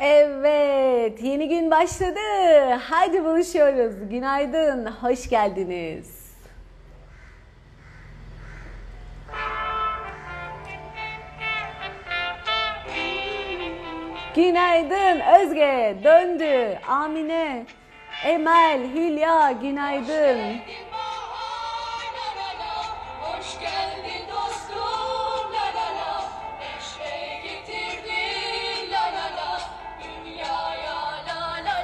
Evet, yeni gün başladı. Haydi buluşuyoruz. Günaydın, hoş geldiniz. Günaydın Özge, döndü. Amine, Emel, Hülya, günaydın.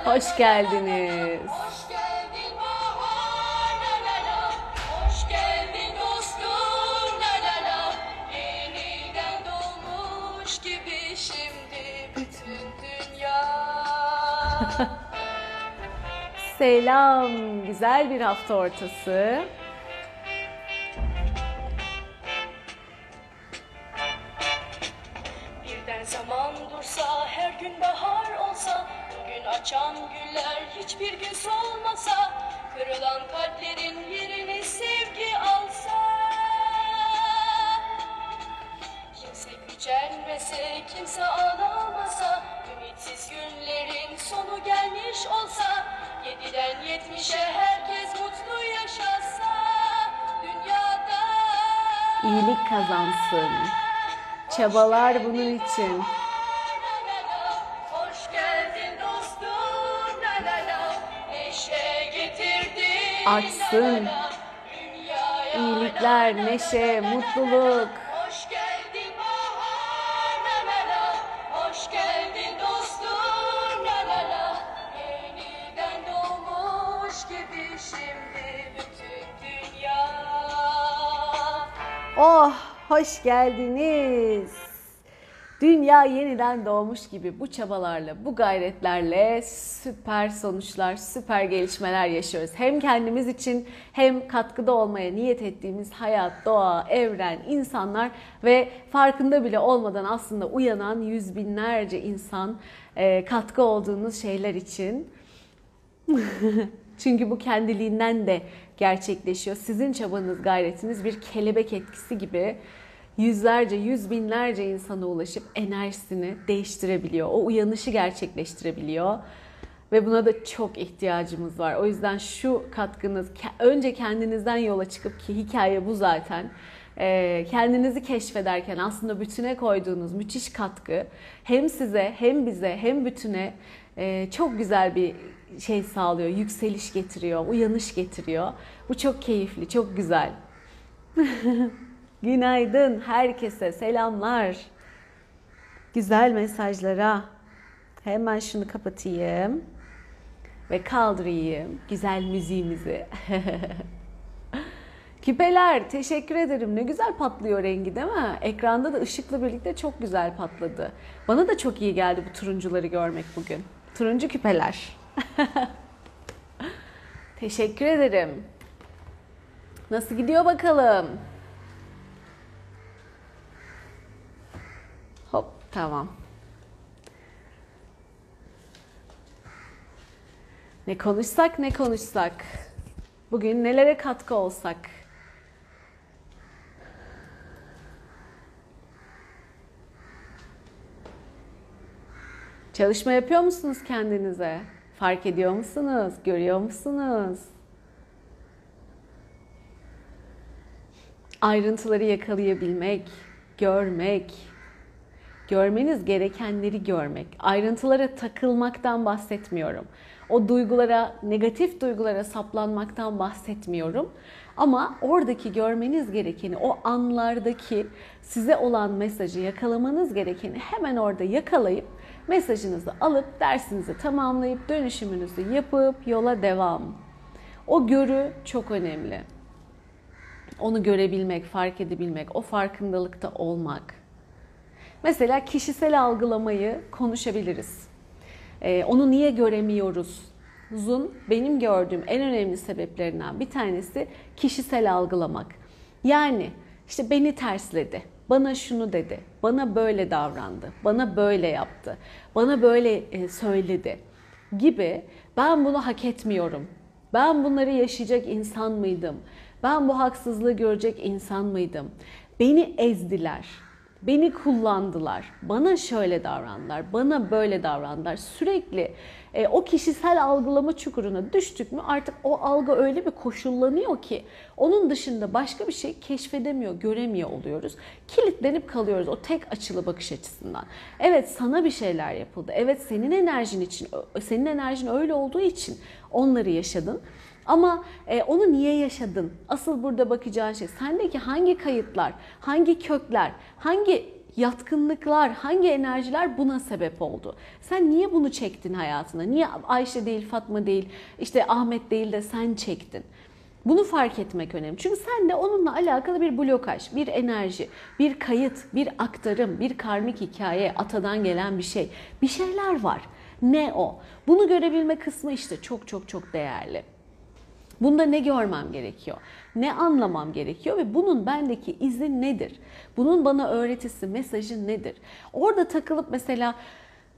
Hoş geldiniz. Hoş geldin bahar la la la Hoş geldin dostum la la la Yeniden doğmuş gibi şimdi bütün dünya Selam, güzel bir hafta ortası. 70'e herkes mutlu yaşasa dünyada. İyilik kazansın. Çabalar bunun için. Açsın. İyilikler, neşe, mutluluk. Hoş geldiniz. Dünya yeniden doğmuş gibi bu çabalarla, bu gayretlerle süper sonuçlar, süper gelişmeler yaşıyoruz. Hem kendimiz için hem katkıda olmaya niyet ettiğimiz hayat, doğa, evren, insanlar ve farkında bile olmadan aslında uyanan yüz binlerce insan e, katkı olduğunuz şeyler için Çünkü bu kendiliğinden de gerçekleşiyor. Sizin çabanız, gayretiniz bir kelebek etkisi gibi yüzlerce, yüz binlerce insana ulaşıp enerjisini değiştirebiliyor. O uyanışı gerçekleştirebiliyor. Ve buna da çok ihtiyacımız var. O yüzden şu katkınız, önce kendinizden yola çıkıp ki hikaye bu zaten. Ee, kendinizi keşfederken aslında bütüne koyduğunuz müthiş katkı hem size hem bize hem bütüne e, çok güzel bir şey sağlıyor. Yükseliş getiriyor, uyanış getiriyor. Bu çok keyifli, çok güzel. Günaydın herkese, selamlar. Güzel mesajlara. Hemen şunu kapatayım ve kaldırayım güzel müziğimizi. Küpeler teşekkür ederim. Ne güzel patlıyor rengi değil mi? Ekranda da ışıkla birlikte çok güzel patladı. Bana da çok iyi geldi bu turuncuları görmek bugün. Turuncu küpeler. teşekkür ederim. Nasıl gidiyor bakalım? Tamam. Ne konuşsak ne konuşsak. Bugün nelere katkı olsak. Çalışma yapıyor musunuz kendinize? Fark ediyor musunuz? Görüyor musunuz? Ayrıntıları yakalayabilmek, görmek, görmeniz gerekenleri görmek. Ayrıntılara takılmaktan bahsetmiyorum. O duygulara, negatif duygulara saplanmaktan bahsetmiyorum. Ama oradaki görmeniz gerekeni, o anlardaki size olan mesajı yakalamanız gerekeni hemen orada yakalayıp mesajınızı alıp dersinizi tamamlayıp dönüşümünüzü yapıp yola devam. O görü çok önemli. Onu görebilmek, fark edebilmek, o farkındalıkta olmak. Mesela kişisel algılamayı konuşabiliriz. Ee, onu niye göremiyoruz? Uzun benim gördüğüm en önemli sebeplerinden bir tanesi kişisel algılamak. Yani işte beni tersledi, bana şunu dedi, bana böyle davrandı, bana böyle yaptı, bana böyle e, söyledi gibi ben bunu hak etmiyorum. Ben bunları yaşayacak insan mıydım? Ben bu haksızlığı görecek insan mıydım? Beni ezdiler. Beni kullandılar, bana şöyle davrandılar, bana böyle davrandılar. Sürekli e, o kişisel algılama çukuruna düştük mü artık o algı öyle bir koşullanıyor ki onun dışında başka bir şey keşfedemiyor, göremiyor oluyoruz. Kilitlenip kalıyoruz o tek açılı bakış açısından. Evet sana bir şeyler yapıldı. Evet senin enerjin için, senin enerjin öyle olduğu için onları yaşadın. Ama e, onu niye yaşadın? Asıl burada bakacağın şey sendeki hangi kayıtlar, hangi kökler, hangi yatkınlıklar, hangi enerjiler buna sebep oldu? Sen niye bunu çektin hayatına? Niye Ayşe değil, Fatma değil, işte Ahmet değil de sen çektin? Bunu fark etmek önemli. Çünkü sen de onunla alakalı bir blokaj, bir enerji, bir kayıt, bir aktarım, bir karmik hikaye, atadan gelen bir şey. Bir şeyler var. Ne o? Bunu görebilme kısmı işte çok çok çok değerli. Bunda ne görmem gerekiyor? Ne anlamam gerekiyor ve bunun bendeki izi nedir? Bunun bana öğretisi, mesajı nedir? Orada takılıp mesela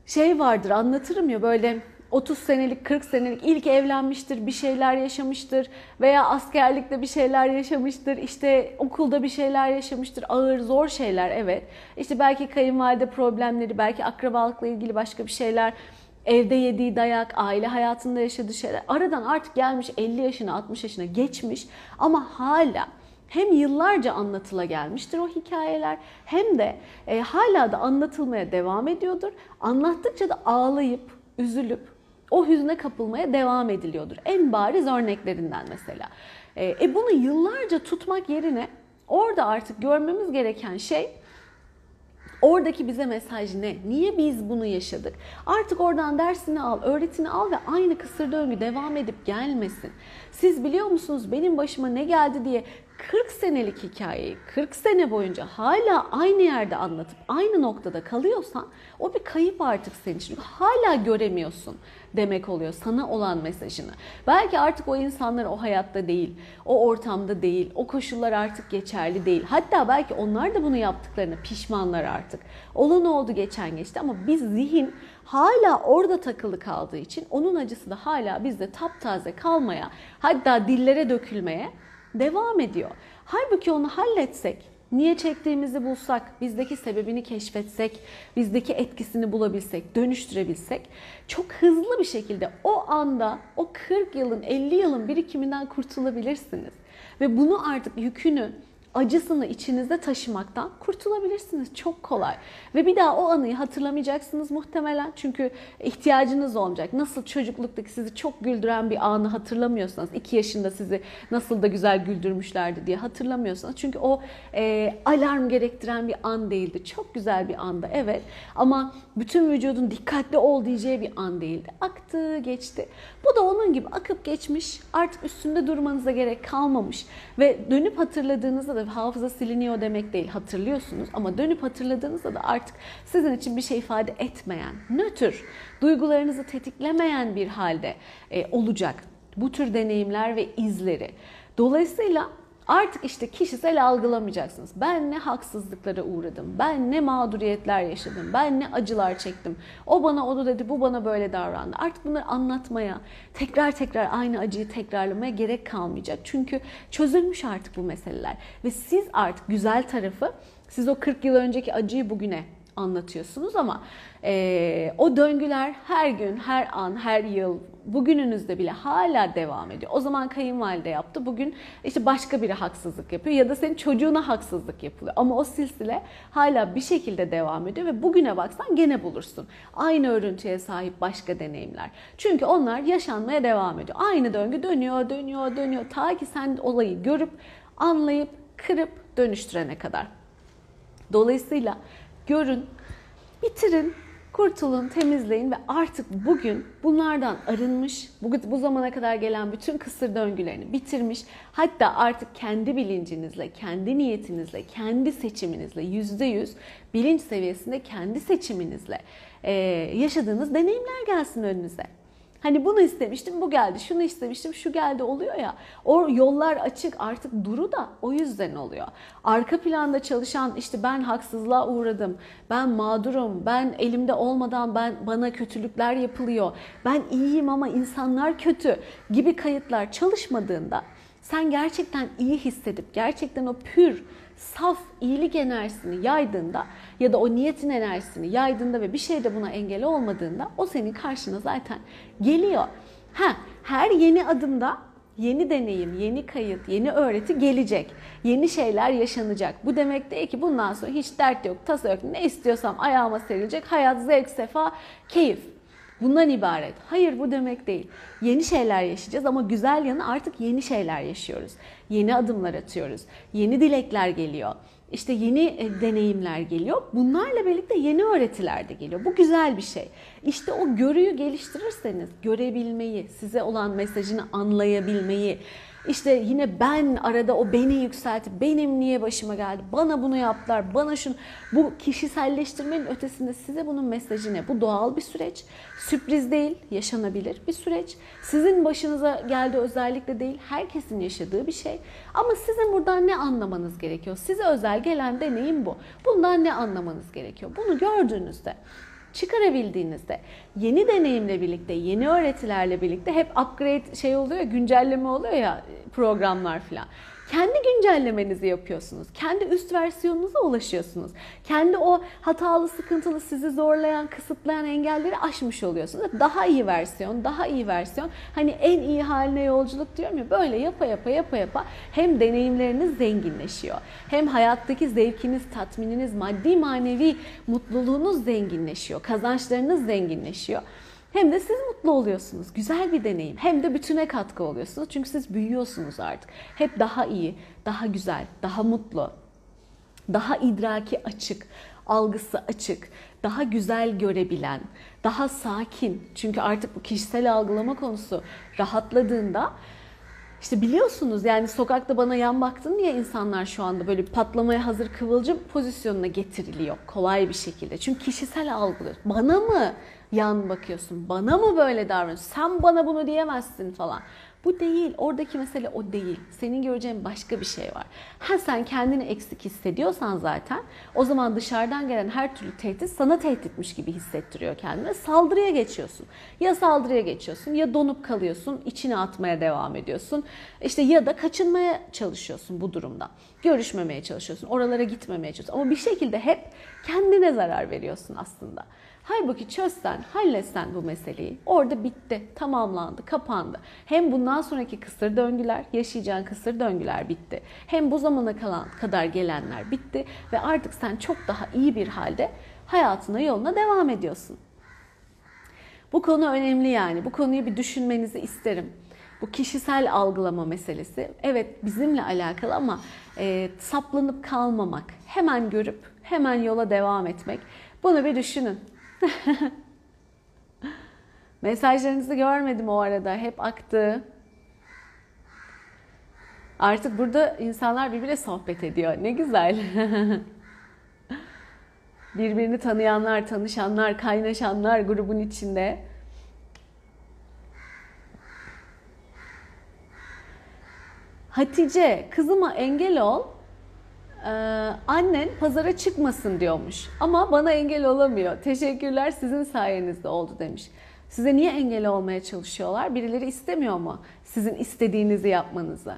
şey vardır anlatırım ya böyle 30 senelik, 40 senelik ilk evlenmiştir, bir şeyler yaşamıştır veya askerlikte bir şeyler yaşamıştır, işte okulda bir şeyler yaşamıştır, ağır, zor şeyler evet. İşte belki kayınvalide problemleri, belki akrabalıkla ilgili başka bir şeyler, evde yediği dayak, aile hayatında yaşadığı şeyler. Aradan artık gelmiş 50 yaşına, 60 yaşına geçmiş ama hala hem yıllarca anlatıla gelmiştir o hikayeler hem de e, hala da anlatılmaya devam ediyordur. Anlattıkça da ağlayıp, üzülüp o hüzne kapılmaya devam ediliyordur. En bariz örneklerinden mesela. E, e bunu yıllarca tutmak yerine orada artık görmemiz gereken şey Oradaki bize mesaj ne? Niye biz bunu yaşadık? Artık oradan dersini al, öğretini al ve aynı kısır döngü devam edip gelmesin. Siz biliyor musunuz benim başıma ne geldi diye 40 senelik hikayeyi 40 sene boyunca hala aynı yerde anlatıp aynı noktada kalıyorsan o bir kayıp artık senin için. Hala göremiyorsun demek oluyor sana olan mesajını. Belki artık o insanlar o hayatta değil, o ortamda değil, o koşullar artık geçerli değil. Hatta belki onlar da bunu yaptıklarına pişmanlar artık. Olan oldu geçen geçti ama biz zihin hala orada takılı kaldığı için onun acısı da hala bizde taptaze kalmaya hatta dillere dökülmeye devam ediyor. Halbuki onu halletsek, niye çektiğimizi bulsak, bizdeki sebebini keşfetsek, bizdeki etkisini bulabilsek, dönüştürebilsek çok hızlı bir şekilde o anda o 40 yılın, 50 yılın birikiminden kurtulabilirsiniz. Ve bunu artık yükünü acısını içinizde taşımaktan kurtulabilirsiniz. Çok kolay. Ve bir daha o anıyı hatırlamayacaksınız muhtemelen. Çünkü ihtiyacınız olmayacak. Nasıl çocukluktaki sizi çok güldüren bir anı hatırlamıyorsanız, 2 yaşında sizi nasıl da güzel güldürmüşlerdi diye hatırlamıyorsanız. Çünkü o e, alarm gerektiren bir an değildi. Çok güzel bir anda evet. Ama bütün vücudun dikkatli ol diyeceği bir an değildi. Aktı, geçti. Bu da onun gibi akıp geçmiş. Artık üstünde durmanıza gerek kalmamış. Ve dönüp hatırladığınızda da hafıza siliniyor demek değil. Hatırlıyorsunuz ama dönüp hatırladığınızda da artık sizin için bir şey ifade etmeyen, nötr, duygularınızı tetiklemeyen bir halde e, olacak. Bu tür deneyimler ve izleri. Dolayısıyla Artık işte kişisel algılamayacaksınız. Ben ne haksızlıklara uğradım, ben ne mağduriyetler yaşadım, ben ne acılar çektim. O bana onu dedi, bu bana böyle davrandı. Artık bunları anlatmaya, tekrar tekrar aynı acıyı tekrarlamaya gerek kalmayacak. Çünkü çözülmüş artık bu meseleler. Ve siz artık güzel tarafı, siz o 40 yıl önceki acıyı bugüne anlatıyorsunuz ama e, o döngüler her gün, her an, her yıl, bugününüzde bile hala devam ediyor. O zaman kayınvalide yaptı, bugün işte başka biri haksızlık yapıyor ya da senin çocuğuna haksızlık yapılıyor. Ama o silsile hala bir şekilde devam ediyor ve bugüne baksan gene bulursun. Aynı örüntüye sahip başka deneyimler. Çünkü onlar yaşanmaya devam ediyor. Aynı döngü dönüyor, dönüyor, dönüyor ta ki sen olayı görüp, anlayıp, kırıp dönüştürene kadar. Dolayısıyla görün, bitirin, kurtulun, temizleyin ve artık bugün bunlardan arınmış, bu, bu zamana kadar gelen bütün kısır döngülerini bitirmiş, hatta artık kendi bilincinizle, kendi niyetinizle, kendi seçiminizle, yüzde yüz bilinç seviyesinde kendi seçiminizle yaşadığınız deneyimler gelsin önünüze. Hani bunu istemiştim, bu geldi. Şunu istemiştim, şu geldi oluyor ya. O yollar açık artık duru da o yüzden oluyor. Arka planda çalışan işte ben haksızlığa uğradım, ben mağdurum, ben elimde olmadan ben bana kötülükler yapılıyor, ben iyiyim ama insanlar kötü gibi kayıtlar çalışmadığında Sen gerçekten iyi hissedip gerçekten o pür, saf iyilik enerjisini yaydığında ya da o niyetin enerjisini yaydığında ve bir şey de buna engel olmadığında o senin karşına zaten geliyor. Ha, her yeni adımda yeni deneyim, yeni kayıt, yeni öğreti gelecek. Yeni şeyler yaşanacak. Bu demek değil ki bundan sonra hiç dert yok, tasa yok. Ne istiyorsam ayağıma serilecek. Hayat, zevk, sefa, keyif. Bundan ibaret. Hayır bu demek değil. Yeni şeyler yaşayacağız ama güzel yanı artık yeni şeyler yaşıyoruz. Yeni adımlar atıyoruz. Yeni dilekler geliyor. İşte yeni e, deneyimler geliyor. Bunlarla birlikte yeni öğretiler de geliyor. Bu güzel bir şey. İşte o görüyü geliştirirseniz görebilmeyi, size olan mesajını anlayabilmeyi, işte yine ben arada o beni yükseltip benim niye başıma geldi, bana bunu yaptılar, bana şunu, bu kişiselleştirmenin ötesinde size bunun mesajı ne? Bu doğal bir süreç, sürpriz değil, yaşanabilir bir süreç. Sizin başınıza geldi özellikle değil, herkesin yaşadığı bir şey. Ama sizin buradan ne anlamanız gerekiyor? Size özel gelen deneyim bu. Bundan ne anlamanız gerekiyor? Bunu gördüğünüzde çıkarabildiğinizde yeni deneyimle birlikte, yeni öğretilerle birlikte hep upgrade şey oluyor güncelleme oluyor ya programlar falan. Kendi güncellemenizi yapıyorsunuz. Kendi üst versiyonunuza ulaşıyorsunuz. Kendi o hatalı, sıkıntılı, sizi zorlayan, kısıtlayan engelleri aşmış oluyorsunuz. Daha iyi versiyon, daha iyi versiyon. Hani en iyi haline yolculuk diyorum ya böyle yapa yapa yapa yapa hem deneyimleriniz zenginleşiyor. Hem hayattaki zevkiniz, tatmininiz, maddi manevi mutluluğunuz zenginleşiyor. Kazançlarınız zenginleşiyor. Hem de siz mutlu oluyorsunuz. Güzel bir deneyim. Hem de bütüne katkı oluyorsunuz. Çünkü siz büyüyorsunuz artık. Hep daha iyi, daha güzel, daha mutlu, daha idraki açık, algısı açık, daha güzel görebilen, daha sakin. Çünkü artık bu kişisel algılama konusu rahatladığında işte biliyorsunuz yani sokakta bana yan baktın diye insanlar şu anda böyle patlamaya hazır kıvılcım pozisyonuna getiriliyor kolay bir şekilde. Çünkü kişisel algılıyor. Bana mı yan bakıyorsun? Bana mı böyle davranıyorsun? Sen bana bunu diyemezsin falan. Bu değil. Oradaki mesele o değil. Senin göreceğin başka bir şey var. Ha sen kendini eksik hissediyorsan zaten o zaman dışarıdan gelen her türlü tehdit sana tehditmiş gibi hissettiriyor kendini. Saldırıya geçiyorsun. Ya saldırıya geçiyorsun ya donup kalıyorsun. içine atmaya devam ediyorsun. İşte ya da kaçınmaya çalışıyorsun bu durumda. Görüşmemeye çalışıyorsun. Oralara gitmemeye çalışıyorsun. Ama bir şekilde hep kendine zarar veriyorsun aslında. Halbuki çözsen, halletsen bu meseleyi orada bitti, tamamlandı, kapandı. Hem bundan sonraki kısır döngüler, yaşayacağın kısır döngüler bitti. Hem bu zamana kalan kadar gelenler bitti ve artık sen çok daha iyi bir halde hayatına yoluna devam ediyorsun. Bu konu önemli yani. Bu konuyu bir düşünmenizi isterim. Bu kişisel algılama meselesi evet bizimle alakalı ama e, saplanıp kalmamak, hemen görüp hemen yola devam etmek. Bunu bir düşünün. Mesajlarınızı görmedim o arada. Hep aktı. Artık burada insanlar birbirine sohbet ediyor. Ne güzel. Birbirini tanıyanlar, tanışanlar, kaynaşanlar grubun içinde. Hatice, kızıma engel ol. Ee, annen pazara çıkmasın diyormuş. Ama bana engel olamıyor. Teşekkürler sizin sayenizde oldu demiş. Size niye engel olmaya çalışıyorlar? Birileri istemiyor mu sizin istediğinizi yapmanızı?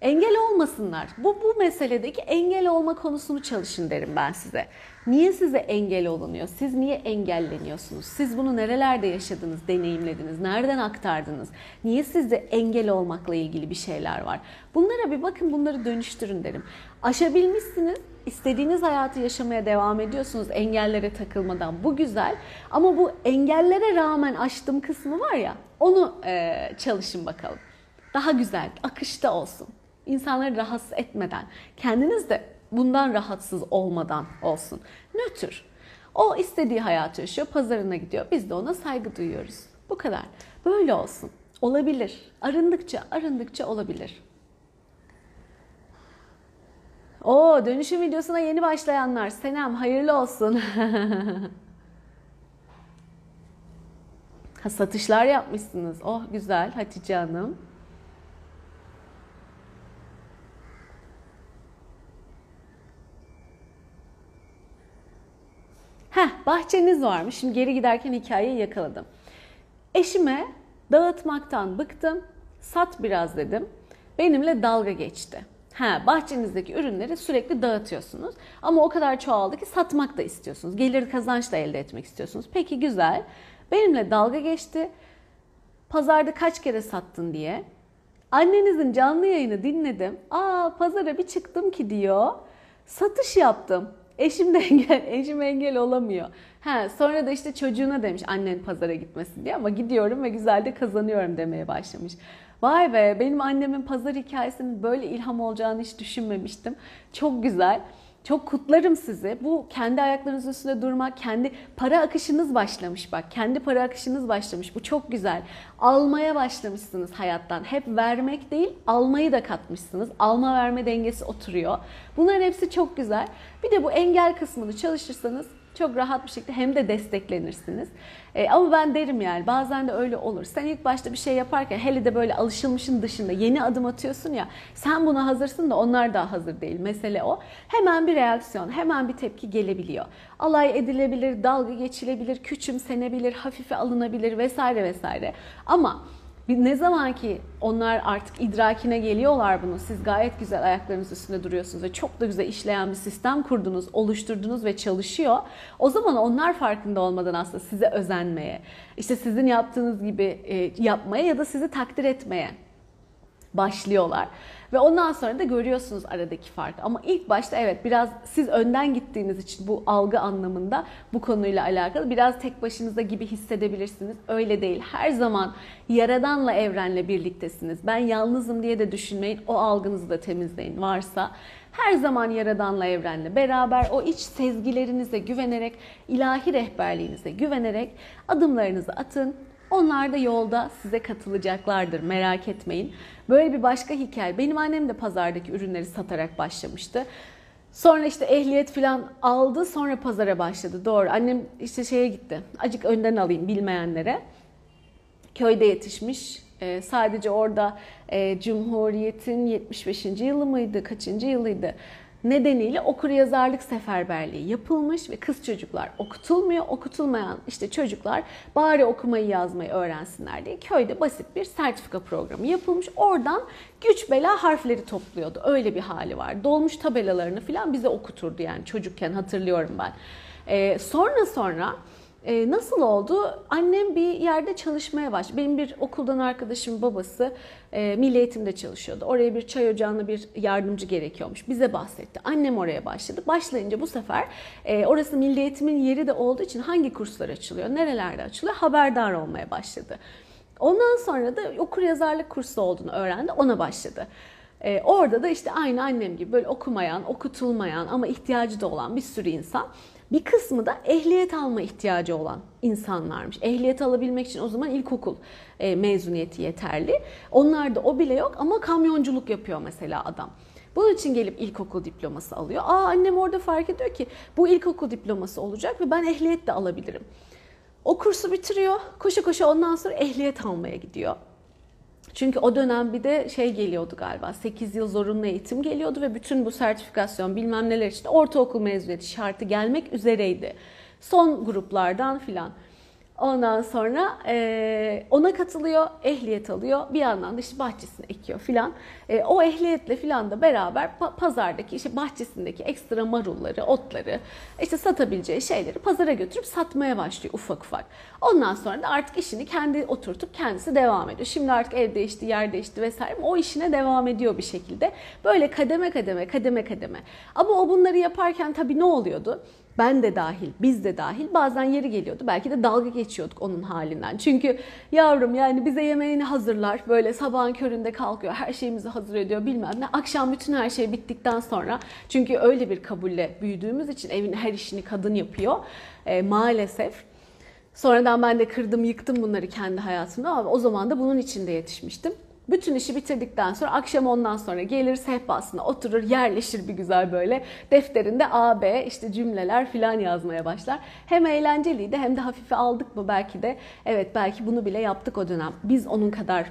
Engel olmasınlar. Bu bu meseledeki engel olma konusunu çalışın derim ben size. Niye size engel olunuyor? Siz niye engelleniyorsunuz? Siz bunu nerelerde yaşadınız, deneyimlediniz? Nereden aktardınız? Niye sizde engel olmakla ilgili bir şeyler var? Bunlara bir bakın, bunları dönüştürün derim. Aşabilmişsiniz, istediğiniz hayatı yaşamaya devam ediyorsunuz engellere takılmadan. Bu güzel ama bu engellere rağmen aştığım kısmı var ya onu e, çalışın bakalım. Daha güzel, akışta olsun. İnsanları rahatsız etmeden, kendiniz de bundan rahatsız olmadan olsun. Nötr. O istediği hayatı yaşıyor, pazarına gidiyor. Biz de ona saygı duyuyoruz. Bu kadar. Böyle olsun. Olabilir. Arındıkça, arındıkça olabilir. O dönüşüm videosuna yeni başlayanlar Senem hayırlı olsun. ha, satışlar yapmışsınız. Oh güzel Hatice Hanım. Heh, bahçeniz varmış. Şimdi geri giderken hikayeyi yakaladım. Eşime dağıtmaktan bıktım. Sat biraz dedim. benimle dalga geçti. Ha, bahçenizdeki ürünleri sürekli dağıtıyorsunuz ama o kadar çoğaldı ki satmak da istiyorsunuz. Gelir kazanç da elde etmek istiyorsunuz. Peki güzel. Benimle dalga geçti. Pazarda kaç kere sattın diye. Annenizin canlı yayını dinledim. Aa pazara bir çıktım ki diyor. Satış yaptım. Eşim de engel, eşim engel olamıyor. Ha, sonra da işte çocuğuna demiş annen pazara gitmesin diye ama gidiyorum ve güzel de kazanıyorum demeye başlamış. Vay be benim annemin pazar hikayesinin böyle ilham olacağını hiç düşünmemiştim. Çok güzel. Çok kutlarım sizi. Bu kendi ayaklarınız üstünde durmak, kendi para akışınız başlamış bak. Kendi para akışınız başlamış. Bu çok güzel. Almaya başlamışsınız hayattan. Hep vermek değil, almayı da katmışsınız. Alma verme dengesi oturuyor. Bunların hepsi çok güzel. Bir de bu engel kısmını çalışırsanız çok rahat bir şekilde hem de desteklenirsiniz. E, ama ben derim yani bazen de öyle olur. Sen ilk başta bir şey yaparken hele de böyle alışılmışın dışında yeni adım atıyorsun ya sen buna hazırsın da onlar daha hazır değil. Mesele o. Hemen bir reaksiyon, hemen bir tepki gelebiliyor. Alay edilebilir, dalga geçilebilir, küçümsenebilir, hafife alınabilir vesaire vesaire. Ama ne zaman ki onlar artık idrakine geliyorlar bunu, siz gayet güzel ayaklarınız üstünde duruyorsunuz ve çok da güzel işleyen bir sistem kurdunuz, oluşturdunuz ve çalışıyor. O zaman onlar farkında olmadan aslında size özenmeye, işte sizin yaptığınız gibi e, yapmaya ya da sizi takdir etmeye başlıyorlar. Ve ondan sonra da görüyorsunuz aradaki farkı. Ama ilk başta evet biraz siz önden gittiğiniz için bu algı anlamında bu konuyla alakalı biraz tek başınıza gibi hissedebilirsiniz. Öyle değil. Her zaman yaradanla evrenle birliktesiniz. Ben yalnızım diye de düşünmeyin. O algınızı da temizleyin varsa. Her zaman yaradanla evrenle beraber o iç sezgilerinize güvenerek, ilahi rehberliğinize güvenerek adımlarınızı atın onlar da yolda size katılacaklardır merak etmeyin. Böyle bir başka hikaye. Benim annem de pazardaki ürünleri satarak başlamıştı. Sonra işte ehliyet falan aldı sonra pazara başladı. Doğru. Annem işte şeye gitti. Acık önden alayım bilmeyenlere. Köyde yetişmiş. Ee, sadece orada e, Cumhuriyet'in 75. yılı mıydı, kaçıncı yılıydı? Nedeniyle okur yazarlık seferberliği yapılmış ve kız çocuklar okutulmuyor. Okutulmayan işte çocuklar bari okumayı yazmayı öğrensinler diye köyde basit bir sertifika programı yapılmış. Oradan güç bela harfleri topluyordu. Öyle bir hali var. Dolmuş tabelalarını falan bize okuturdu yani çocukken hatırlıyorum ben. Ee, sonra sonra e, nasıl oldu? Annem bir yerde çalışmaya başladı. Benim bir okuldan arkadaşım babası e, milli eğitimde çalışıyordu. Oraya bir çay ocağına bir yardımcı gerekiyormuş. Bize bahsetti. Annem oraya başladı. Başlayınca bu sefer e, orası milli eğitimin yeri de olduğu için hangi kurslar açılıyor, nerelerde açılıyor haberdar olmaya başladı. Ondan sonra da okur yazarlık kursu olduğunu öğrendi. Ona başladı. Ee, orada da işte aynı annem gibi böyle okumayan, okutulmayan ama ihtiyacı da olan bir sürü insan bir kısmı da ehliyet alma ihtiyacı olan insanlarmış. Ehliyet alabilmek için o zaman ilkokul e, mezuniyeti yeterli. Onlar da o bile yok ama kamyonculuk yapıyor mesela adam. Bunun için gelip ilkokul diploması alıyor. Aa annem orada fark ediyor ki bu ilkokul diploması olacak ve ben ehliyet de alabilirim. O kursu bitiriyor. Koşa koşa ondan sonra ehliyet almaya gidiyor. Çünkü o dönem bir de şey geliyordu galiba 8 yıl zorunlu eğitim geliyordu ve bütün bu sertifikasyon bilmem neler işte ortaokul mezuniyeti şartı gelmek üzereydi. Son gruplardan filan. Ondan sonra e, ona katılıyor, ehliyet alıyor. Bir yandan da işte bahçesini ekiyor filan. E, o ehliyetle filan da beraber pa- pazardaki işte bahçesindeki ekstra marulları, otları, işte satabileceği şeyleri pazara götürüp satmaya başlıyor ufak ufak. Ondan sonra da artık işini kendi oturtup kendisi devam ediyor. Şimdi artık ev değişti, yer değişti vesaire o işine devam ediyor bir şekilde. Böyle kademe kademe, kademe kademe. Ama o bunları yaparken tabii ne oluyordu? ben de dahil, biz de dahil bazen yeri geliyordu. Belki de dalga geçiyorduk onun halinden. Çünkü yavrum yani bize yemeğini hazırlar. Böyle sabahın köründe kalkıyor, her şeyimizi hazır ediyor bilmem ne. Akşam bütün her şey bittikten sonra çünkü öyle bir kabulle büyüdüğümüz için evin her işini kadın yapıyor. E, maalesef. Sonradan ben de kırdım, yıktım bunları kendi hayatımda ama o zaman da bunun içinde yetişmiştim. Bütün işi bitirdikten sonra akşam ondan sonra gelir sehpasına oturur yerleşir bir güzel böyle defterinde A, B işte cümleler filan yazmaya başlar. Hem eğlenceliydi hem de hafife aldık mı belki de evet belki bunu bile yaptık o dönem. Biz onun kadar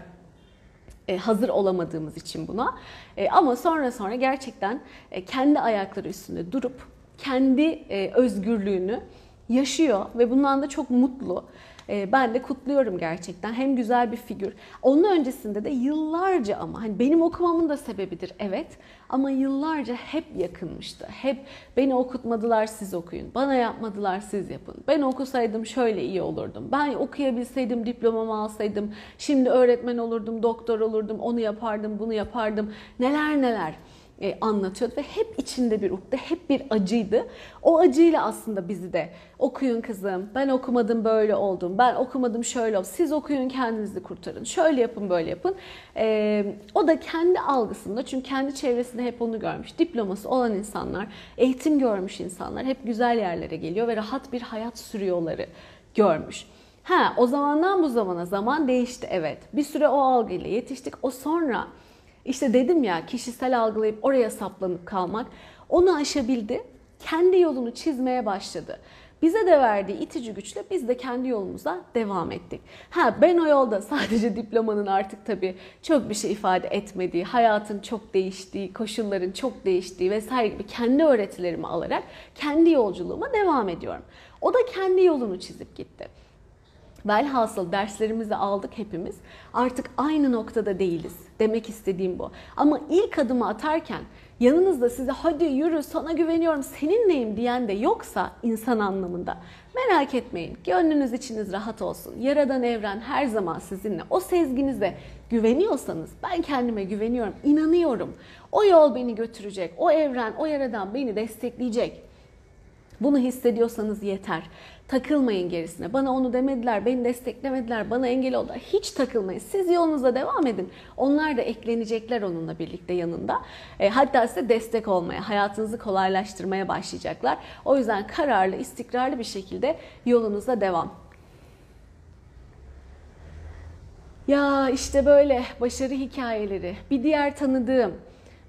hazır olamadığımız için buna. E, ama sonra sonra gerçekten e, kendi ayakları üstünde durup kendi özgürlüğünü yaşıyor ve bundan da çok mutlu. Ee, ben de kutluyorum gerçekten. Hem güzel bir figür. Onun öncesinde de yıllarca ama hani benim okumamın da sebebidir evet. Ama yıllarca hep yakınmıştı. Hep beni okutmadılar siz okuyun. Bana yapmadılar siz yapın. Ben okusaydım şöyle iyi olurdum. Ben okuyabilseydim diplomamı alsaydım. Şimdi öğretmen olurdum, doktor olurdum, onu yapardım, bunu yapardım. Neler neler e, anlatıyordu ve hep içinde bir ukde, hep bir acıydı. O acıyla aslında bizi de okuyun kızım, ben okumadım böyle oldum, ben okumadım şöyle oldum, siz okuyun kendinizi kurtarın, şöyle yapın böyle yapın. E, o da kendi algısında çünkü kendi çevresinde hep onu görmüş. Diploması olan insanlar, eğitim görmüş insanlar hep güzel yerlere geliyor ve rahat bir hayat sürüyorları görmüş. Ha o zamandan bu zamana zaman değişti evet. Bir süre o algıyla yetiştik. O sonra işte dedim ya kişisel algılayıp oraya saplanıp kalmak onu aşabildi. Kendi yolunu çizmeye başladı. Bize de verdiği itici güçle biz de kendi yolumuza devam ettik. Ha ben o yolda sadece diplomanın artık tabii çok bir şey ifade etmediği, hayatın çok değiştiği, koşulların çok değiştiği vesaire gibi kendi öğretilerimi alarak kendi yolculuğuma devam ediyorum. O da kendi yolunu çizip gitti. Velhasıl derslerimizi aldık hepimiz. Artık aynı noktada değiliz. Demek istediğim bu. Ama ilk adımı atarken yanınızda size hadi yürü sana güveniyorum seninleyim diyen de yoksa insan anlamında merak etmeyin. Gönlünüz içiniz rahat olsun. Yaradan evren her zaman sizinle. O sezginize güveniyorsanız ben kendime güveniyorum, inanıyorum. O yol beni götürecek. O evren, o yaradan beni destekleyecek. Bunu hissediyorsanız yeter. Takılmayın gerisine. Bana onu demediler, beni desteklemediler, bana engel oldular. Hiç takılmayın. Siz yolunuza devam edin. Onlar da eklenecekler onunla birlikte yanında. E, hatta size destek olmaya, hayatınızı kolaylaştırmaya başlayacaklar. O yüzden kararlı, istikrarlı bir şekilde yolunuza devam. Ya işte böyle başarı hikayeleri. Bir diğer tanıdığım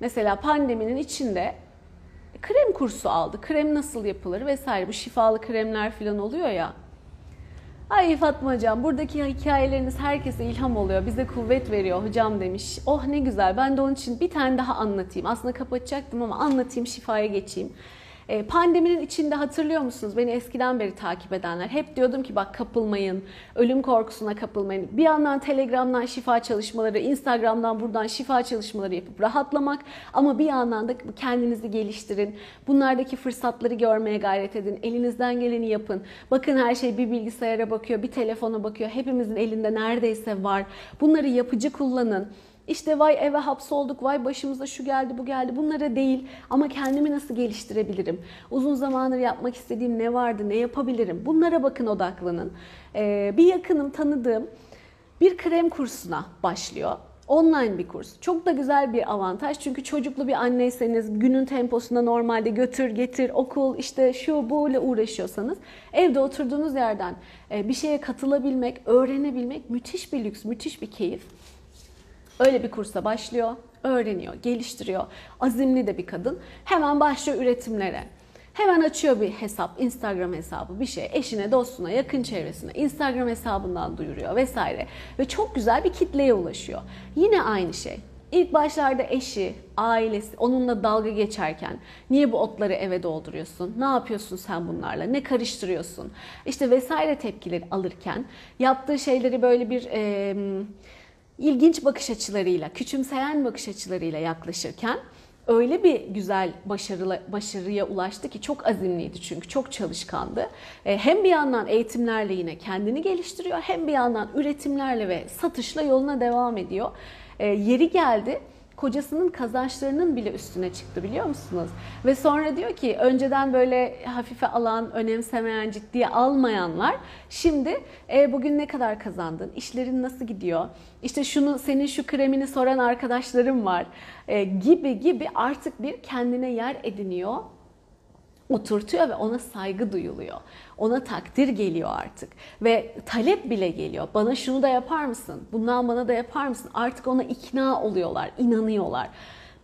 mesela pandeminin içinde krem kursu aldı. Krem nasıl yapılır vesaire bu şifalı kremler falan oluyor ya. Ay Fatma hocam buradaki hikayeleriniz herkese ilham oluyor. Bize kuvvet veriyor hocam demiş. Oh ne güzel ben de onun için bir tane daha anlatayım. Aslında kapatacaktım ama anlatayım şifaya geçeyim. E, pandeminin içinde hatırlıyor musunuz? Beni eskiden beri takip edenler. Hep diyordum ki bak kapılmayın, ölüm korkusuna kapılmayın. Bir yandan Telegram'dan şifa çalışmaları, Instagram'dan buradan şifa çalışmaları yapıp rahatlamak. Ama bir yandan da kendinizi geliştirin. Bunlardaki fırsatları görmeye gayret edin. Elinizden geleni yapın. Bakın her şey bir bilgisayara bakıyor, bir telefona bakıyor. Hepimizin elinde neredeyse var. Bunları yapıcı kullanın. İşte vay eve hapsolduk, vay başımıza şu geldi, bu geldi. Bunlara değil ama kendimi nasıl geliştirebilirim? Uzun zamandır yapmak istediğim ne vardı, ne yapabilirim? Bunlara bakın odaklanın. Ee, bir yakınım, tanıdığım bir krem kursuna başlıyor. Online bir kurs. Çok da güzel bir avantaj. Çünkü çocuklu bir anneyseniz günün temposunda normalde götür getir okul işte şu bu ile uğraşıyorsanız evde oturduğunuz yerden e, bir şeye katılabilmek, öğrenebilmek müthiş bir lüks, müthiş bir keyif. Öyle bir kursa başlıyor, öğreniyor, geliştiriyor. Azimli de bir kadın. Hemen başlıyor üretimlere. Hemen açıyor bir hesap, Instagram hesabı bir şey. Eşine, dostuna, yakın çevresine Instagram hesabından duyuruyor vesaire. Ve çok güzel bir kitleye ulaşıyor. Yine aynı şey. İlk başlarda eşi, ailesi onunla dalga geçerken niye bu otları eve dolduruyorsun? Ne yapıyorsun sen bunlarla? Ne karıştırıyorsun? İşte vesaire tepkileri alırken yaptığı şeyleri böyle bir... E, ilginç bakış açılarıyla, küçümseyen bakış açılarıyla yaklaşırken öyle bir güzel başarılı, başarıya ulaştı ki çok azimliydi çünkü çok çalışkandı. E, hem bir yandan eğitimlerle yine kendini geliştiriyor hem bir yandan üretimlerle ve satışla yoluna devam ediyor. E, yeri geldi kocasının kazançlarının bile üstüne çıktı biliyor musunuz? Ve sonra diyor ki önceden böyle hafife alan, önemsemeyen, ciddiye almayanlar şimdi e, bugün ne kadar kazandın? İşlerin nasıl gidiyor? İşte şunu senin şu kremini soran arkadaşlarım var e, gibi gibi artık bir kendine yer ediniyor oturtuyor ve ona saygı duyuluyor. Ona takdir geliyor artık ve talep bile geliyor. Bana şunu da yapar mısın? Bundan bana da yapar mısın? Artık ona ikna oluyorlar, inanıyorlar.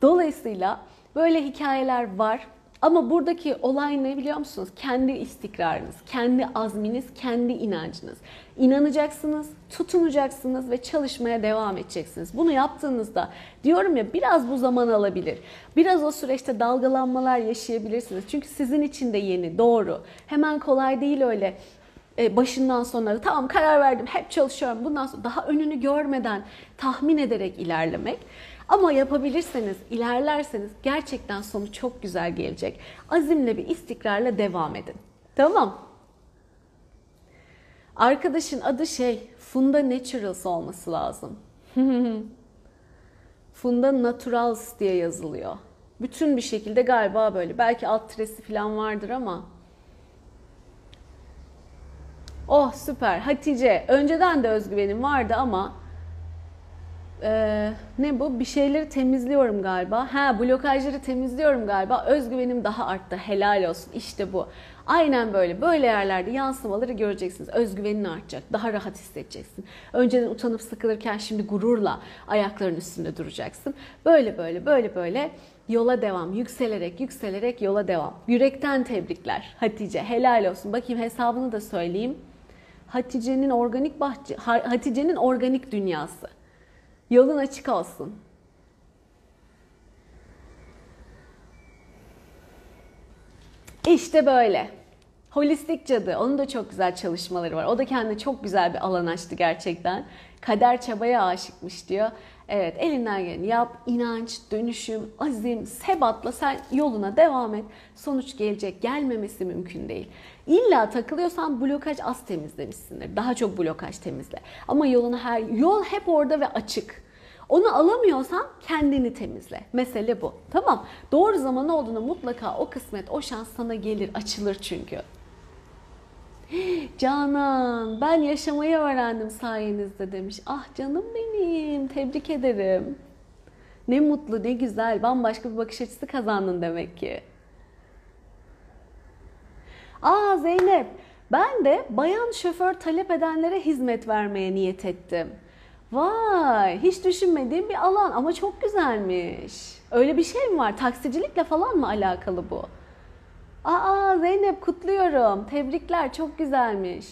Dolayısıyla böyle hikayeler var. Ama buradaki olay ne biliyor musunuz? Kendi istikrarınız, kendi azminiz, kendi inancınız. İnanacaksınız, tutunacaksınız ve çalışmaya devam edeceksiniz. Bunu yaptığınızda diyorum ya biraz bu zaman alabilir. Biraz o süreçte dalgalanmalar yaşayabilirsiniz. Çünkü sizin için de yeni, doğru. Hemen kolay değil öyle e, başından sonuna tamam karar verdim hep çalışıyorum bundan sonra daha önünü görmeden tahmin ederek ilerlemek. Ama yapabilirseniz, ilerlerseniz gerçekten sonu çok güzel gelecek. Azimle bir istikrarla devam edin. Tamam. Arkadaşın adı şey Funda Naturals olması lazım. Funda Naturals diye yazılıyor. Bütün bir şekilde galiba böyle. Belki alt tiresi falan vardır ama. Oh süper. Hatice. Önceden de özgüvenim vardı ama e, ne bu? Bir şeyleri temizliyorum galiba. Ha blokajları temizliyorum galiba. Özgüvenim daha arttı. Helal olsun. İşte bu. Aynen böyle. Böyle yerlerde yansımaları göreceksiniz. Özgüvenin artacak. Daha rahat hissedeceksin. Önceden utanıp sıkılırken şimdi gururla ayakların üstünde duracaksın. Böyle böyle böyle böyle yola devam. Yükselerek yükselerek yola devam. Yürekten tebrikler Hatice. Helal olsun. Bakayım hesabını da söyleyeyim. Hatice'nin organik bahçe, Hatice'nin organik dünyası. Yolun açık olsun. İşte böyle. Holistik cadı. Onun da çok güzel çalışmaları var. O da kendine çok güzel bir alan açtı gerçekten. Kader çabaya aşıkmış diyor. Evet elinden geleni yap. inanç, dönüşüm, azim, sebatla sen yoluna devam et. Sonuç gelecek. Gelmemesi mümkün değil. İlla takılıyorsan blokaj az temizlemişsindir. Daha çok blokaj temizle. Ama yolunu her yol hep orada ve açık. Onu alamıyorsan kendini temizle. Mesele bu. Tamam. Doğru zaman olduğunda mutlaka o kısmet, o şans sana gelir, açılır çünkü. Canan, ben yaşamayı öğrendim sayenizde demiş. Ah canım benim, tebrik ederim. Ne mutlu, ne güzel. Bambaşka bir bakış açısı kazandın demek ki. Aa Zeynep, ben de bayan şoför talep edenlere hizmet vermeye niyet ettim. Vay, hiç düşünmediğim bir alan ama çok güzelmiş. Öyle bir şey mi var? Taksicilikle falan mı alakalı bu? Aa Zeynep kutluyorum. Tebrikler, çok güzelmiş.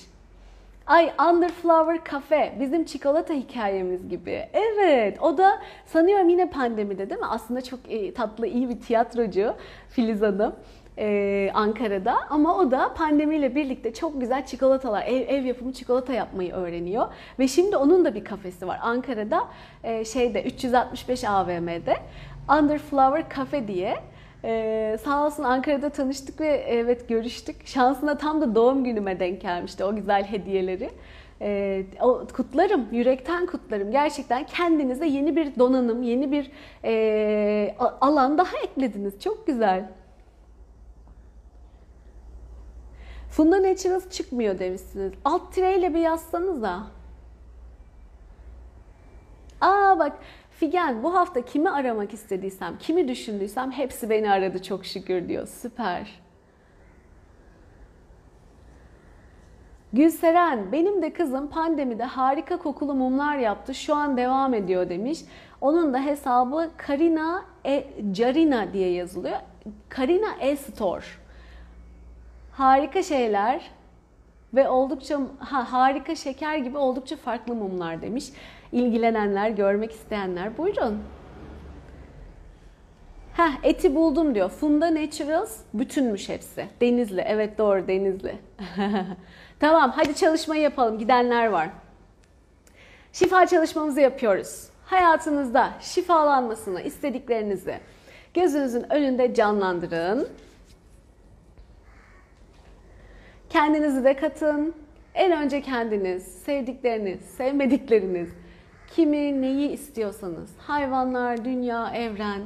Ay Underflower Cafe bizim çikolata hikayemiz gibi. Evet o da sanıyorum yine pandemide değil mi? Aslında çok tatlı iyi bir tiyatrocu Filiz Hanım e, Ankara'da ama o da pandemiyle birlikte çok güzel çikolatalar, ev, ev yapımı çikolata yapmayı öğreniyor. Ve şimdi onun da bir kafesi var Ankara'da e, şeyde 365 AVM'de Underflower Cafe diye. Ee, sağ olsun Ankara'da tanıştık ve evet görüştük. Şansına tam da doğum günüme denk gelmişti o güzel hediyeleri. Ee, o, kutlarım, yürekten kutlarım. Gerçekten kendinize yeni bir donanım, yeni bir e, alan daha eklediniz. Çok güzel. Funda Naturals çıkmıyor demişsiniz. Alt tireyle bir yazsanız da. Aa bak Figen bu hafta kimi aramak istediysem, kimi düşündüysem hepsi beni aradı çok şükür diyor. Süper. Gülseren, benim de kızım pandemide harika kokulu mumlar yaptı. Şu an devam ediyor demiş. Onun da hesabı Karina e, Carina diye yazılıyor. Karina E-Store harika şeyler ve oldukça ha, harika şeker gibi oldukça farklı mumlar demiş. İlgilenenler, görmek isteyenler buyurun. Heh, eti buldum diyor. Funda Naturals bütünmüş hepsi. Denizli. Evet doğru Denizli. tamam hadi çalışmayı yapalım. Gidenler var. Şifa çalışmamızı yapıyoruz. Hayatınızda şifalanmasını istediklerinizi gözünüzün önünde canlandırın. Kendinizi de katın. En önce kendiniz, sevdikleriniz, sevmedikleriniz, kimi, neyi istiyorsanız, hayvanlar, dünya, evren.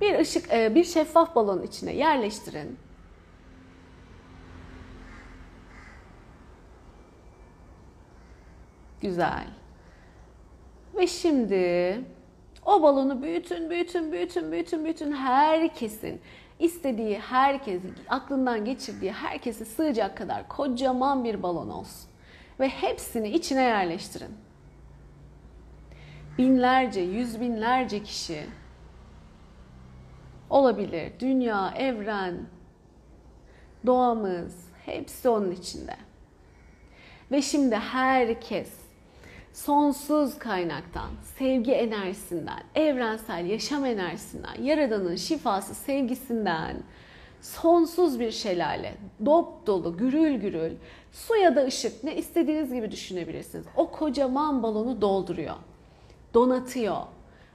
Bir ışık, e, bir şeffaf balon içine yerleştirin. Güzel. Ve şimdi o balonu büyütün, büyütün, büyütün, büyütün, büyütün herkesin istediği herkes, aklından geçirdiği herkesi sığacak kadar kocaman bir balon olsun. Ve hepsini içine yerleştirin. binlerce, yüz binlerce kişi olabilir. Dünya, evren, doğamız hepsi onun içinde. Ve şimdi herkes sonsuz kaynaktan, sevgi enerjisinden, evrensel yaşam enerjisinden, yaradanın şifası, sevgisinden sonsuz bir şelale, dop dolu, gürül gürül, su ya da ışık ne istediğiniz gibi düşünebilirsiniz. O kocaman balonu dolduruyor, donatıyor,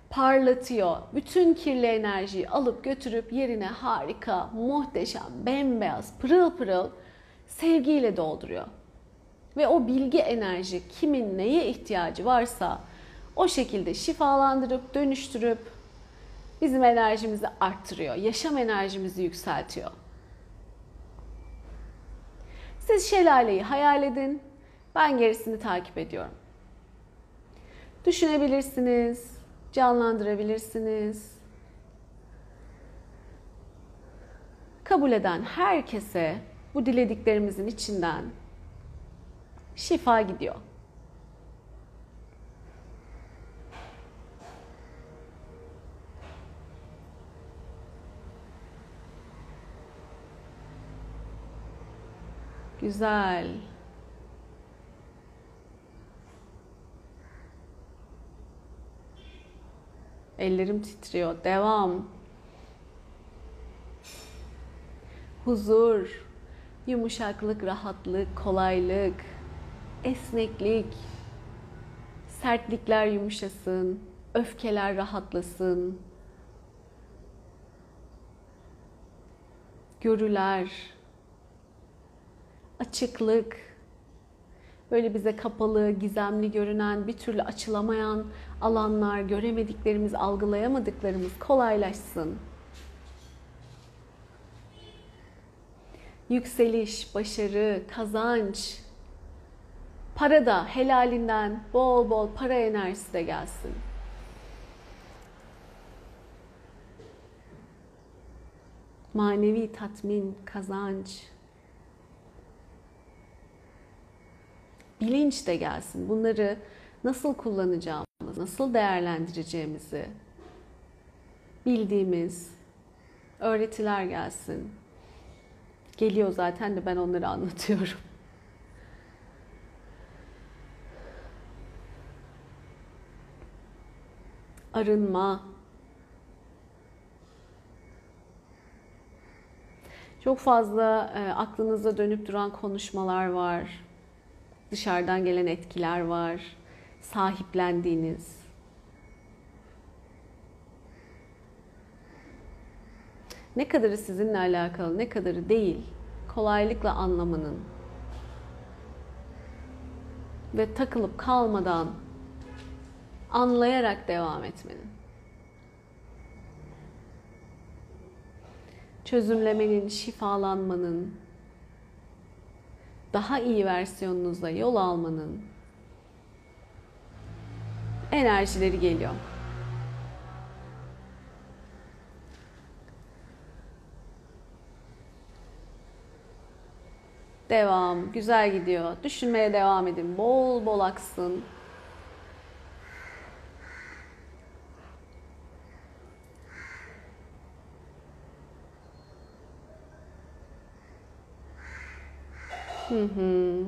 parlatıyor. Bütün kirli enerjiyi alıp götürüp yerine harika, muhteşem, bembeyaz, pırıl pırıl sevgiyle dolduruyor. Ve o bilgi enerji kimin neye ihtiyacı varsa o şekilde şifalandırıp dönüştürüp bizim enerjimizi arttırıyor. Yaşam enerjimizi yükseltiyor. Siz şelaleyi hayal edin. Ben gerisini takip ediyorum. Düşünebilirsiniz, canlandırabilirsiniz. Kabul eden herkese bu dilediklerimizin içinden şifa gidiyor. Güzel. Ellerim titriyor. Devam. Huzur, yumuşaklık, rahatlık, kolaylık, esneklik, sertlikler yumuşasın, öfkeler rahatlasın. Görüler, açıklık, böyle bize kapalı, gizemli görünen, bir türlü açılamayan alanlar, göremediklerimiz, algılayamadıklarımız kolaylaşsın. Yükseliş, başarı, kazanç, para da helalinden bol bol para enerjisi de gelsin. Manevi tatmin, kazanç, bilinç de gelsin. Bunları nasıl kullanacağımız, nasıl değerlendireceğimizi bildiğimiz öğretiler gelsin. Geliyor zaten de ben onları anlatıyorum. Arınma. Çok fazla e, aklınıza dönüp duran konuşmalar var dışarıdan gelen etkiler var, sahiplendiğiniz. Ne kadarı sizinle alakalı, ne kadarı değil, kolaylıkla anlamanın ve takılıp kalmadan anlayarak devam etmenin. Çözümlemenin, şifalanmanın, daha iyi versiyonunuza yol almanın enerjileri geliyor. Devam. Güzel gidiyor. Düşünmeye devam edin. Bol bol aksın. Hı hı.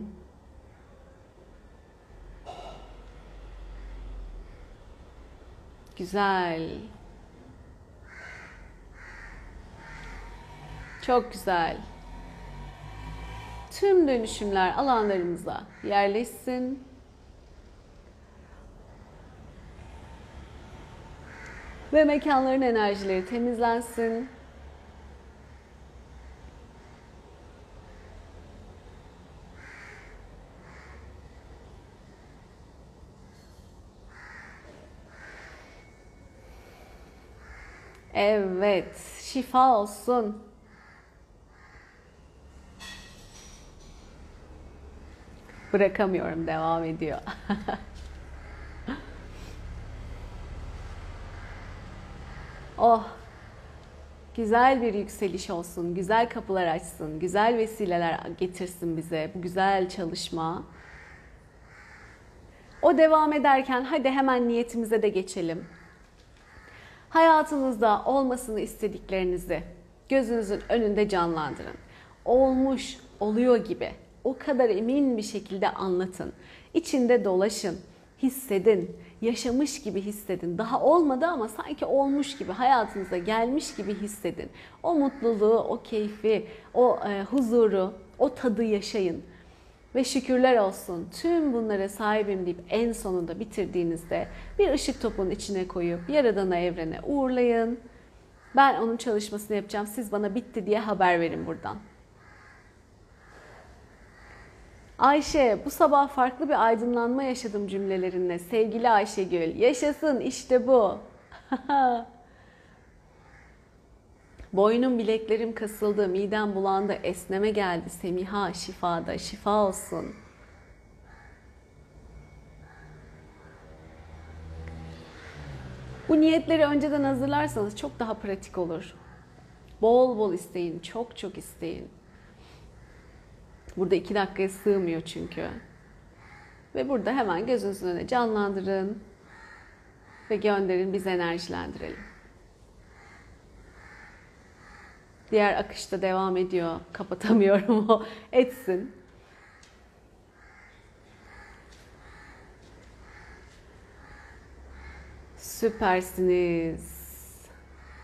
Güzel. Çok güzel. Tüm dönüşümler alanlarımıza yerleşsin. Ve mekanların enerjileri temizlensin. Evet, şifa olsun. Bırakamıyorum, devam ediyor. oh, güzel bir yükseliş olsun, güzel kapılar açsın, güzel vesileler getirsin bize bu güzel çalışma. O devam ederken hadi hemen niyetimize de geçelim. Hayatınızda olmasını istediklerinizi gözünüzün önünde canlandırın. Olmuş, oluyor gibi o kadar emin bir şekilde anlatın. İçinde dolaşın, hissedin, yaşamış gibi hissedin. Daha olmadı ama sanki olmuş gibi, hayatınıza gelmiş gibi hissedin. O mutluluğu, o keyfi, o e, huzuru, o tadı yaşayın. Ve şükürler olsun tüm bunlara sahibim deyip en sonunda bitirdiğinizde bir ışık topunun içine koyup Yaradan'a evrene uğurlayın. Ben onun çalışmasını yapacağım. Siz bana bitti diye haber verin buradan. Ayşe, bu sabah farklı bir aydınlanma yaşadım cümlelerinle. Sevgili Ayşegül, yaşasın işte bu. Boynum bileklerim kasıldı, midem bulandı, esneme geldi. Semiha şifada, şifa olsun. Bu niyetleri önceden hazırlarsanız çok daha pratik olur. Bol bol isteyin, çok çok isteyin. Burada iki dakikaya sığmıyor çünkü. Ve burada hemen gözünüzün önüne canlandırın ve gönderin biz enerjilendirelim. Diğer akışta devam ediyor. Kapatamıyorum o. Etsin. Süpersiniz.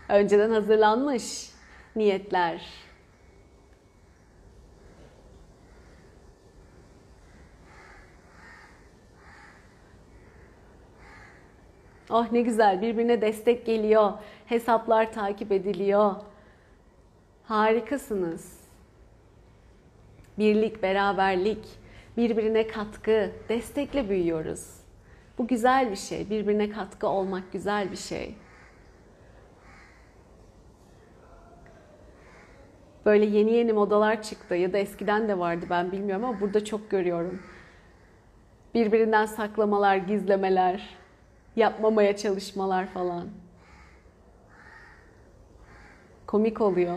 Önceden hazırlanmış niyetler. Oh ne güzel birbirine destek geliyor. Hesaplar takip ediliyor. Harikasınız. Birlik, beraberlik, birbirine katkı, destekle büyüyoruz. Bu güzel bir şey. Birbirine katkı olmak güzel bir şey. Böyle yeni yeni modalar çıktı ya da eskiden de vardı ben bilmiyorum ama burada çok görüyorum. Birbirinden saklamalar, gizlemeler, yapmamaya çalışmalar falan. Komik oluyor.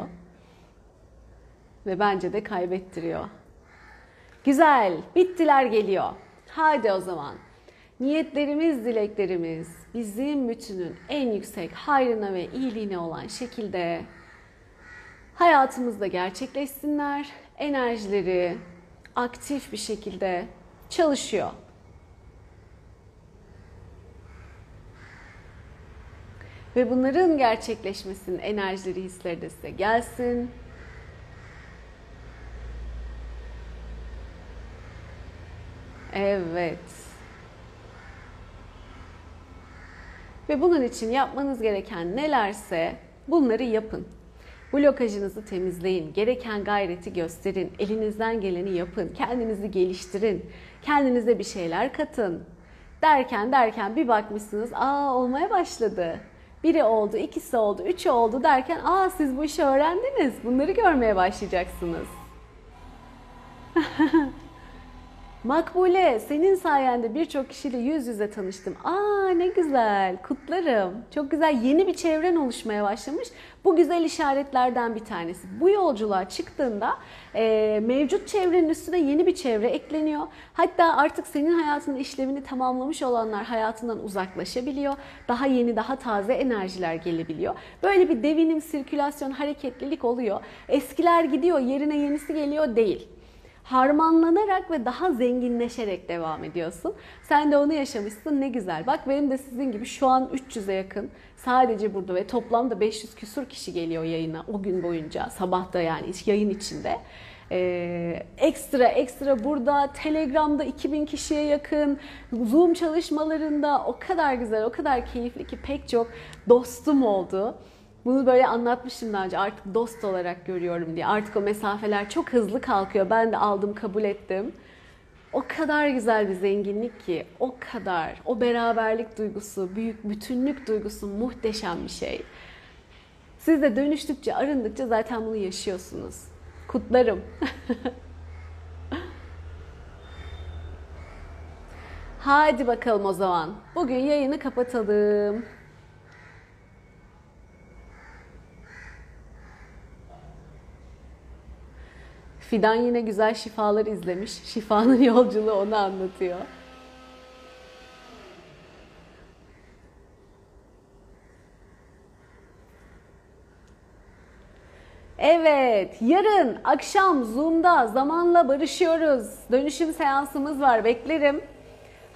Ve bence de kaybettiriyor. Güzel, bittiler geliyor. Hadi o zaman. Niyetlerimiz, dileklerimiz bizim bütünün en yüksek hayrına ve iyiliğine olan şekilde hayatımızda gerçekleşsinler. Enerjileri aktif bir şekilde çalışıyor. Ve bunların gerçekleşmesinin enerjileri, hisleri de size gelsin. Evet. Ve bunun için yapmanız gereken nelerse bunları yapın. Blokajınızı temizleyin, gereken gayreti gösterin, elinizden geleni yapın, kendinizi geliştirin, kendinize bir şeyler katın. Derken derken bir bakmışsınız, aa olmaya başladı. Biri oldu, ikisi oldu, üçü oldu derken aa siz bu işi öğrendiniz. Bunları görmeye başlayacaksınız. Makbule, senin sayende birçok kişiyle yüz yüze tanıştım. Aa ne güzel, kutlarım. Çok güzel yeni bir çevren oluşmaya başlamış. Bu güzel işaretlerden bir tanesi. Bu yolculuğa çıktığında e, mevcut çevrenin üstüne yeni bir çevre ekleniyor. Hatta artık senin hayatının işlevini tamamlamış olanlar hayatından uzaklaşabiliyor. Daha yeni, daha taze enerjiler gelebiliyor. Böyle bir devinim, sirkülasyon, hareketlilik oluyor. Eskiler gidiyor, yerine yenisi geliyor değil harmanlanarak ve daha zenginleşerek devam ediyorsun. Sen de onu yaşamışsın ne güzel. Bak benim de sizin gibi şu an 300'e yakın sadece burada ve toplamda 500 küsur kişi geliyor yayına o gün boyunca sabahta yani yayın içinde. Ee, ekstra ekstra burada Telegram'da 2000 kişiye yakın Zoom çalışmalarında o kadar güzel o kadar keyifli ki pek çok dostum oldu. Bunu böyle anlatmıştım daha önce artık dost olarak görüyorum diye. Artık o mesafeler çok hızlı kalkıyor. Ben de aldım kabul ettim. O kadar güzel bir zenginlik ki, o kadar, o beraberlik duygusu, büyük bütünlük duygusu muhteşem bir şey. Siz de dönüştükçe, arındıkça zaten bunu yaşıyorsunuz. Kutlarım. Hadi bakalım o zaman. Bugün yayını kapatalım. Fidan yine güzel şifalar izlemiş. Şifanın yolculuğu onu anlatıyor. Evet, yarın akşam Zoom'da zamanla barışıyoruz. Dönüşüm seansımız var. Beklerim.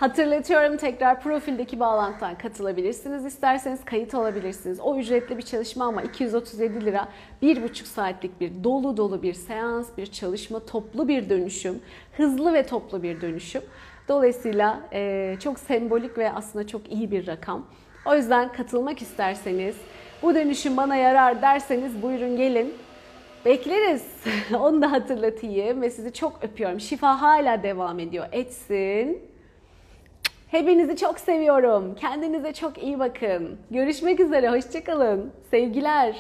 Hatırlatıyorum tekrar profildeki bağlantıdan katılabilirsiniz. İsterseniz kayıt olabilirsiniz. O ücretli bir çalışma ama 237 lira. Bir buçuk saatlik bir dolu dolu bir seans, bir çalışma, toplu bir dönüşüm. Hızlı ve toplu bir dönüşüm. Dolayısıyla e, çok sembolik ve aslında çok iyi bir rakam. O yüzden katılmak isterseniz, bu dönüşüm bana yarar derseniz buyurun gelin. Bekleriz. Onu da hatırlatayım ve sizi çok öpüyorum. Şifa hala devam ediyor. Etsin. Hepinizi çok seviyorum. Kendinize çok iyi bakın. Görüşmek üzere. Hoşçakalın. Sevgiler.